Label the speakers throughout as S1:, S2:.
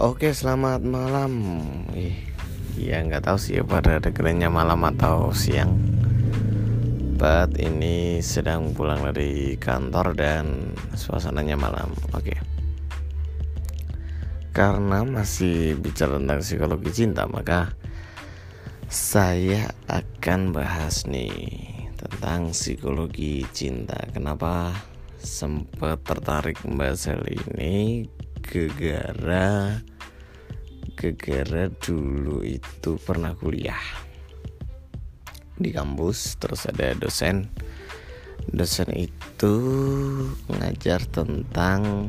S1: Oke, selamat malam. Ih, ya nggak tahu sih pada dengernya malam atau siang. But ini sedang pulang dari kantor dan suasananya malam. Oke. Karena masih bicara tentang psikologi cinta, maka saya akan bahas nih tentang psikologi cinta. Kenapa sempat tertarik membahas hal ini? Gegara gara dulu itu pernah kuliah di kampus terus ada dosen. Dosen itu ngajar tentang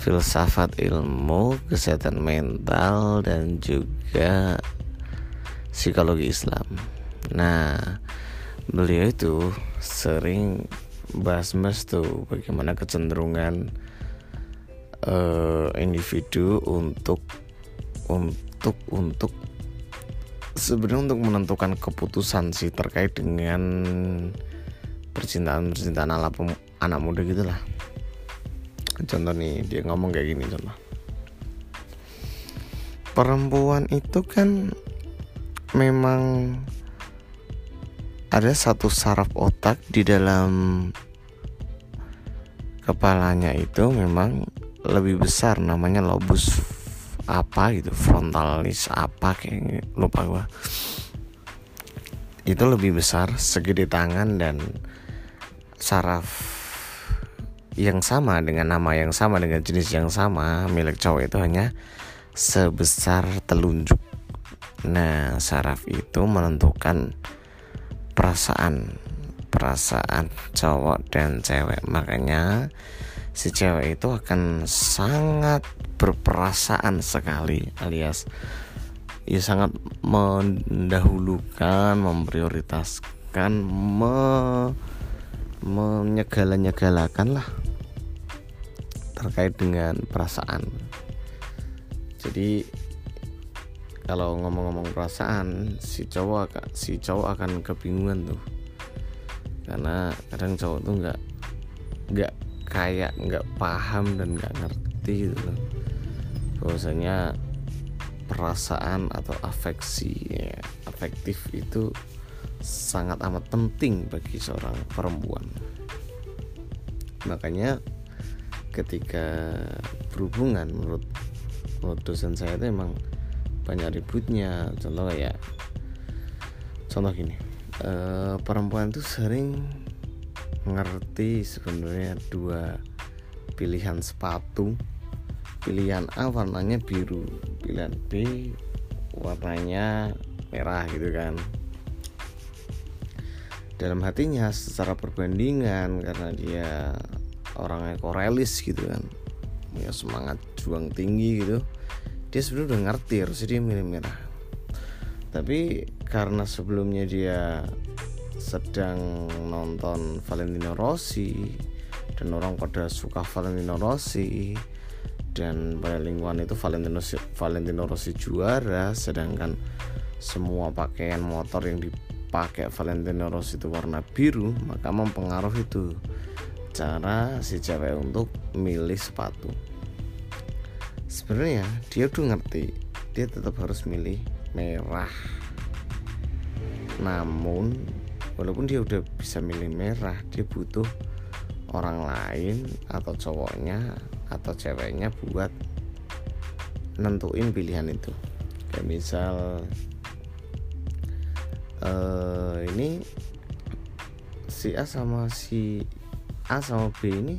S1: filsafat ilmu kesehatan mental dan juga psikologi Islam. Nah beliau itu sering bahas-bahas tuh bagaimana kecenderungan uh, individu untuk untuk untuk sebenarnya untuk menentukan keputusan sih terkait dengan percintaan percintaan ala anak muda gitulah contoh nih dia ngomong kayak gini contoh. Perempuan itu kan memang ada satu saraf otak di dalam kepalanya itu memang lebih besar namanya lobus apa gitu frontalis apa kayak lupa gua. Itu lebih besar segede tangan dan saraf yang sama dengan nama yang sama dengan jenis yang sama milik cowok itu hanya sebesar telunjuk. Nah saraf itu menentukan perasaan perasaan cowok dan cewek. Makanya si cewek itu akan sangat berperasaan sekali alias ya sangat mendahulukan memprioritaskan me menyegala-nyegalakan lah terkait dengan perasaan. Jadi kalau ngomong-ngomong perasaan si cowok si cowok akan kebingungan tuh. Karena kadang cowok tuh nggak nggak kayak nggak paham dan nggak ngerti gitu bahwasanya perasaan atau afeksi ya, afektif itu sangat amat penting bagi seorang perempuan. Makanya ketika berhubungan menurut menurut dosen saya itu emang banyak ributnya. Contoh ya contoh gini e, perempuan itu sering ngerti sebenarnya dua pilihan sepatu pilihan A warnanya biru pilihan B warnanya merah gitu kan. Dalam hatinya secara perbandingan karena dia orangnya korelis gitu kan. Punya semangat juang tinggi gitu. Dia sebenarnya udah ngerti harus dia milih merah. Tapi karena sebelumnya dia sedang nonton Valentino Rossi dan orang pada suka Valentino Rossi dan pada lingkungan itu Valentino Valentino Rossi juara sedangkan semua pakaian motor yang dipakai Valentino Rossi itu warna biru maka mempengaruhi itu cara si cewek untuk milih sepatu. Sebenarnya dia tuh ngerti dia tetap harus milih merah. Namun walaupun dia udah bisa milih merah dia butuh orang lain atau cowoknya atau ceweknya buat nentuin pilihan itu. Kayak misal uh, ini si A sama si A sama B ini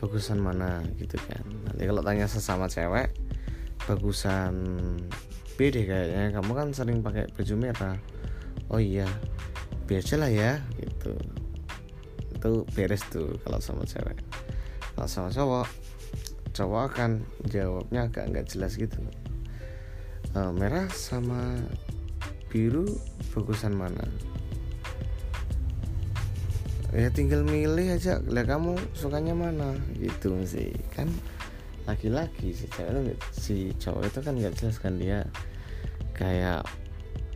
S1: bagusan mana gitu kan. Nanti kalau tanya sesama cewek bagusan B deh kayaknya. Kamu kan sering pakai baju merah. Oh iya biasa lah ya gitu. Itu beres tuh kalau sama cewek. Kalau sama cowok cowok akan jawabnya agak nggak jelas gitu. E, merah sama biru bagusan mana? Ya tinggal milih aja. Lah kamu sukanya mana? Gitu sih. Kan laki-laki si cewek si cowok itu kan nggak jelas kan dia kayak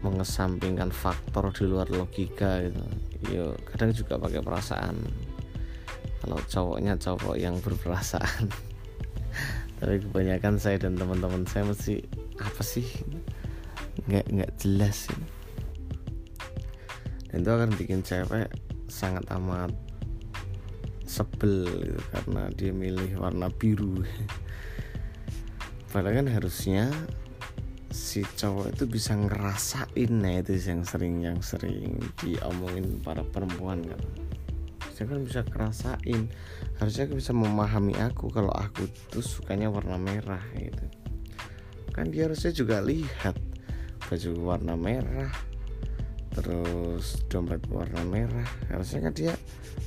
S1: mengesampingkan faktor di luar logika gitu. Yo kadang juga pakai perasaan. Kalau cowoknya cowok yang berperasaan tapi kebanyakan saya dan teman-teman saya mesti apa sih? Nggak nggak jelas ini dan itu akan bikin cewek sangat amat sebel gitu, karena dia milih warna biru. Padahal kan harusnya si cowok itu bisa ngerasain nah itu yang sering yang sering diomongin para perempuan kan saya kan bisa kerasain. Harusnya bisa memahami aku kalau aku tuh sukanya warna merah gitu. Kan dia harusnya juga lihat baju warna merah terus dompet warna merah. Harusnya kan dia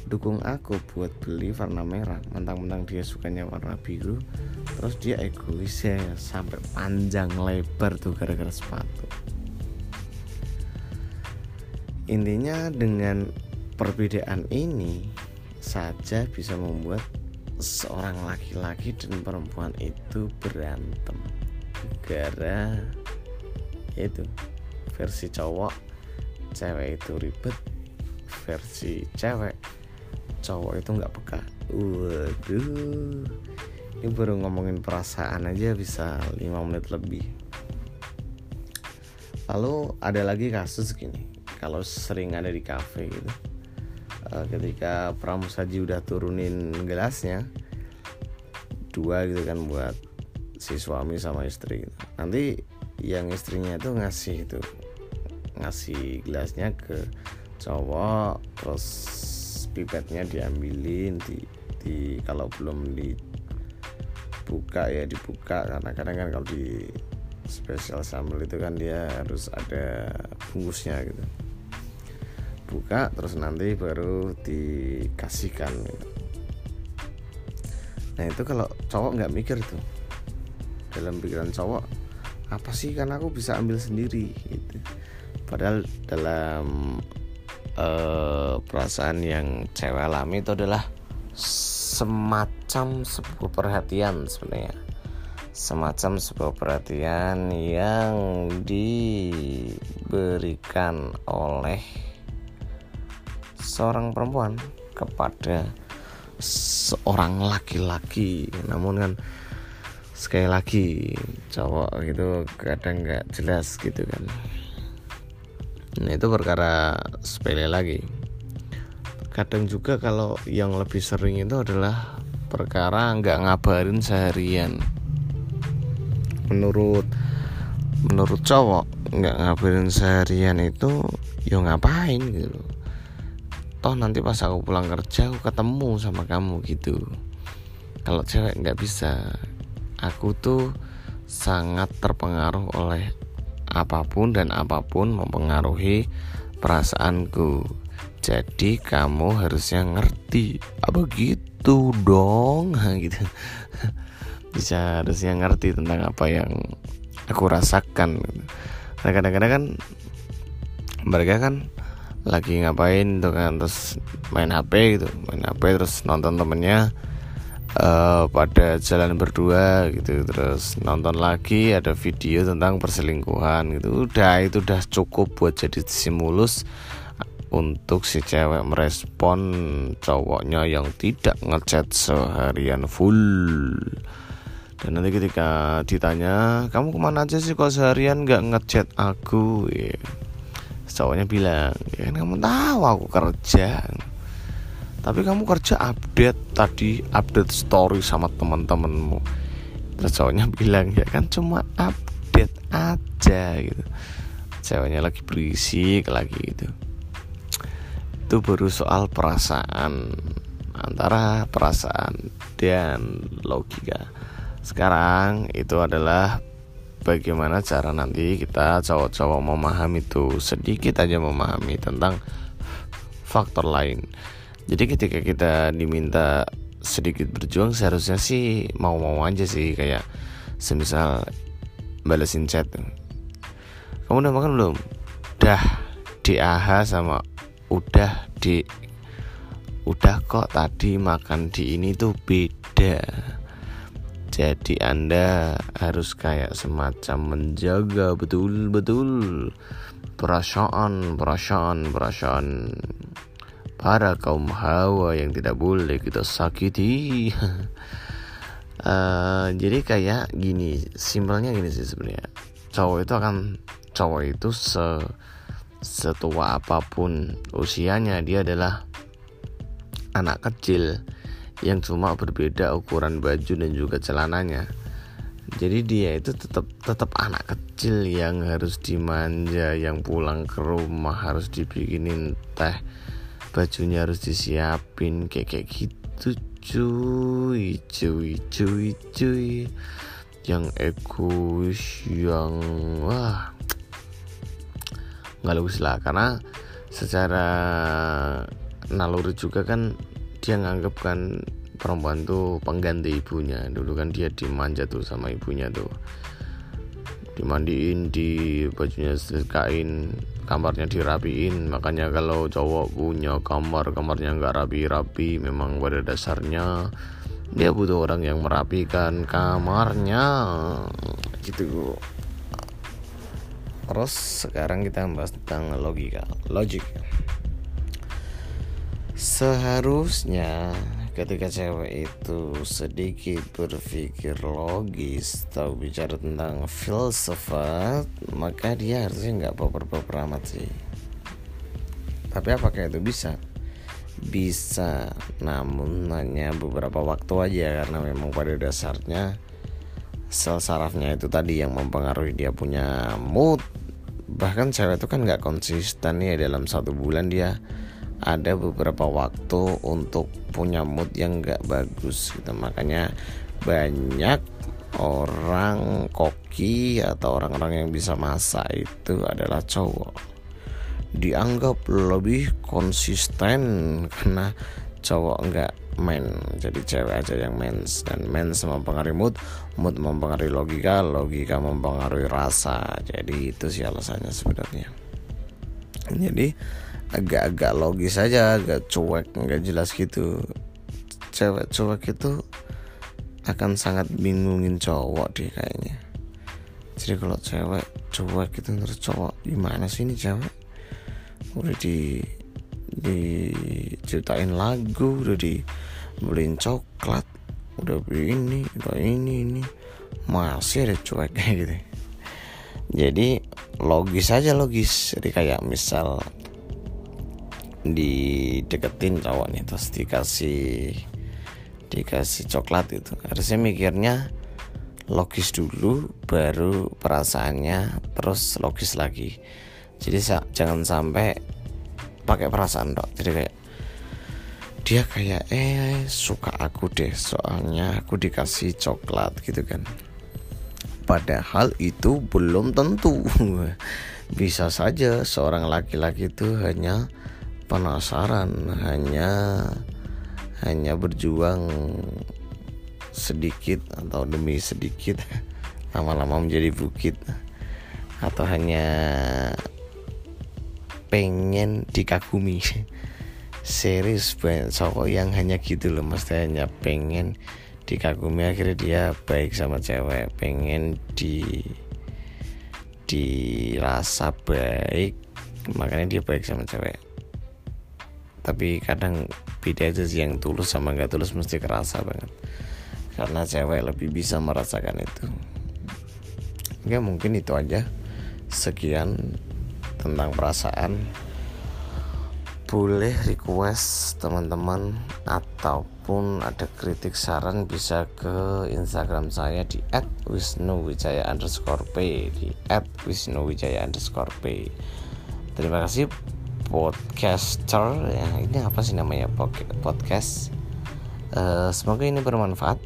S1: dukung aku buat beli warna merah. Mentang-mentang dia sukanya warna biru terus dia egois ya sampai panjang lebar tuh gara-gara sepatu. Intinya dengan perbedaan ini saja bisa membuat seorang laki-laki dan perempuan itu berantem. Gara itu versi cowok cewek itu ribet versi cewek cowok itu nggak peka. Waduh ini baru ngomongin perasaan aja bisa 5 menit lebih. Lalu ada lagi kasus gini kalau sering ada di cafe gitu uh, ketika pramusaji udah turunin gelasnya dua gitu kan buat si suami sama istri gitu. nanti yang istrinya itu ngasih itu ngasih gelasnya ke cowok terus pipetnya diambilin di, di kalau belum dibuka ya dibuka karena kadang kan kalau di spesial sambal itu kan dia harus ada bungkusnya gitu buka terus nanti baru dikasihkan gitu. nah itu kalau cowok nggak mikir tuh dalam pikiran cowok apa sih? Kan aku bisa ambil sendiri gitu. Padahal dalam uh, perasaan yang cewek alami itu adalah semacam sebuah perhatian sebenarnya. Semacam sebuah perhatian yang diberikan oleh seorang perempuan kepada seorang laki-laki namun kan sekali lagi cowok gitu kadang nggak jelas gitu kan Nah itu perkara sepele lagi. Kadang juga kalau yang lebih sering itu adalah perkara nggak ngabarin seharian. Menurut menurut cowok nggak ngabarin seharian itu yo ya ngapain gitu toh nanti pas aku pulang kerja aku ketemu sama kamu gitu kalau cewek nggak bisa aku tuh sangat terpengaruh oleh apa pun dan apa pun mempengaruhi perasaanku. Jadi kamu harusnya ngerti. Apa gitu dong? gitu. Bisa harusnya ngerti tentang apa yang aku rasakan. Nah, kadang-kadang kan mereka kan lagi ngapain tuh kan terus main HP gitu, main HP terus nonton temennya uh, pada jalan berdua gitu terus nonton lagi ada video tentang perselingkuhan gitu. Udah itu udah cukup buat jadi stimulus untuk si cewek merespon cowoknya yang tidak ngechat seharian full. Dan nanti ketika ditanya kamu ke mana aja sih kok seharian nggak ngechat aku? Ya. Cowoknya bilang ya kan kamu tahu aku kerja. Tapi kamu kerja update tadi update story sama teman-temanmu. Terus cowoknya bilang ya kan cuma update aja gitu. Ceweknya lagi berisik lagi gitu. Itu baru soal perasaan antara perasaan dan logika. Sekarang itu adalah bagaimana cara nanti kita cowok-cowok memahami itu. Sedikit aja memahami tentang faktor lain. Jadi ketika kita diminta sedikit berjuang seharusnya sih mau-mau aja sih. Kayak semisal balesin chat. Kamu udah makan belum? Dah di AH sama udah di udah kok tadi makan di ini tuh beda jadi anda harus kayak semacam menjaga betul-betul perasaan perasaan perasaan para kaum hawa yang tidak boleh kita sakiti. Uh, jadi kayak gini simpelnya gini sih sebenarnya. Cowok itu akan cowok itu se setua apa pun usianya dia adalah anak kecil yang cuma berbeda ukuran baju dan juga celananya. Jadi dia itu tetap tetap anak kecil yang harus dimanja yang pulang ke rumah harus dibikinin teh bajunya harus disiapin kayak kayak gitu cuy cuy cuy cuy. Yang egois yang wah nggak lulus lah. Karena secara naluri juga kan dia nganggap kan perempuan tuh pengganti ibunya. Dulu kan dia dimanja tuh sama ibunya tuh. Dimandiin di bajunya kain kamarnya dirapiin. Makanya kalau cowok punya kamar kamarnya nggak rapi-rapi memang pada dasarnya dia butuh orang yang merapikan kamarnya. Gitu. Terus sekarang kita membahas tentang logika, logik. Seharusnya ketika cewek itu sedikit berpikir logis tahu bicara tentang filsafat maka dia harusnya nggak baper-baper amat sih. Tapi apakah itu bisa? Bisa namun hanya beberapa waktu aja karena memang pada dasarnya sel sarafnya itu tadi yang mempengaruhi dia punya mood. Bahkan cewek itu kan nggak konsisten ya dalam satu bulan dia ada beberapa waktu untuk punya mood yang nggak bagus gitu. Makanya banyak orang koki atau orang-orang yang bisa masak itu adalah cowok. Dianggap lebih konsisten karena cowok nggak men jadi cewek aja yang mens dan mens mempengaruhi mood mood mempengaruhi logika logika mempengaruhi rasa. Jadi itu sih alasannya sebenarnya. Jadi agak-agak logis aja agak cuek nggak jelas gitu. Cewek cuek itu akan sangat bingungin cowok deh kayaknya. Jadi kalau cewek cuek gitu terus cowok gimana sih ini cewek? Udah di diceritain lagu udah dibeliin coklat udah beli ini udah ini ini. Masih ada cuek kayak gitu. Jadi logis aja logis. Jadi kayak misal dideketin cowok nih terus dikasih dikasih coklat itu harusnya mikirnya logis dulu baru perasaannya terus logis lagi. Jadi jangan sampai pakai perasaan dok. Jadi kayak dia kayak eh suka aku deh soalnya aku dikasih coklat gitu kan. Padahal itu belum tentu. Bisa saja seorang laki-laki itu hanya penasaran hanya hanya berjuang sedikit atau demi sedikit lama-lama menjadi bukit atau hanya pengen dikagumi. Serius banyak yang hanya gitu loh mesti hanya pengen dikagumi akhirnya dia baik sama cewek pengen di dirasa baik makanya dia baik sama cewek tapi kadang beda aja sih yang tulus sama nggak tulus mesti kerasa banget. Karena cewek lebih bisa merasakan itu. Ya mungkin itu aja. Sekian tentang perasaan. Boleh request teman-teman ataupun ada kritik saran bisa ke Instagram saya di @wisnuwijaya underscore p di @wisnuwijaya underscore p terima kasih podcaster ya ini apa sih namanya podcast uh, semoga ini bermanfaat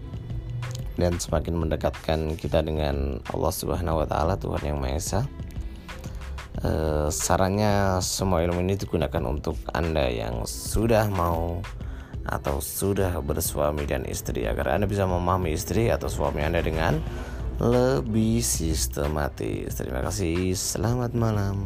S1: dan semakin mendekatkan kita dengan Allah Subhanahu Wa Taala Tuhan yang Maha Esa Eh, sarannya semua ilmu ini digunakan untuk Anda yang sudah mau atau sudah bersuami dan istri agar Anda bisa memahami istri atau suami Anda dengan lebih sistematis. Terima kasih. Selamat malam.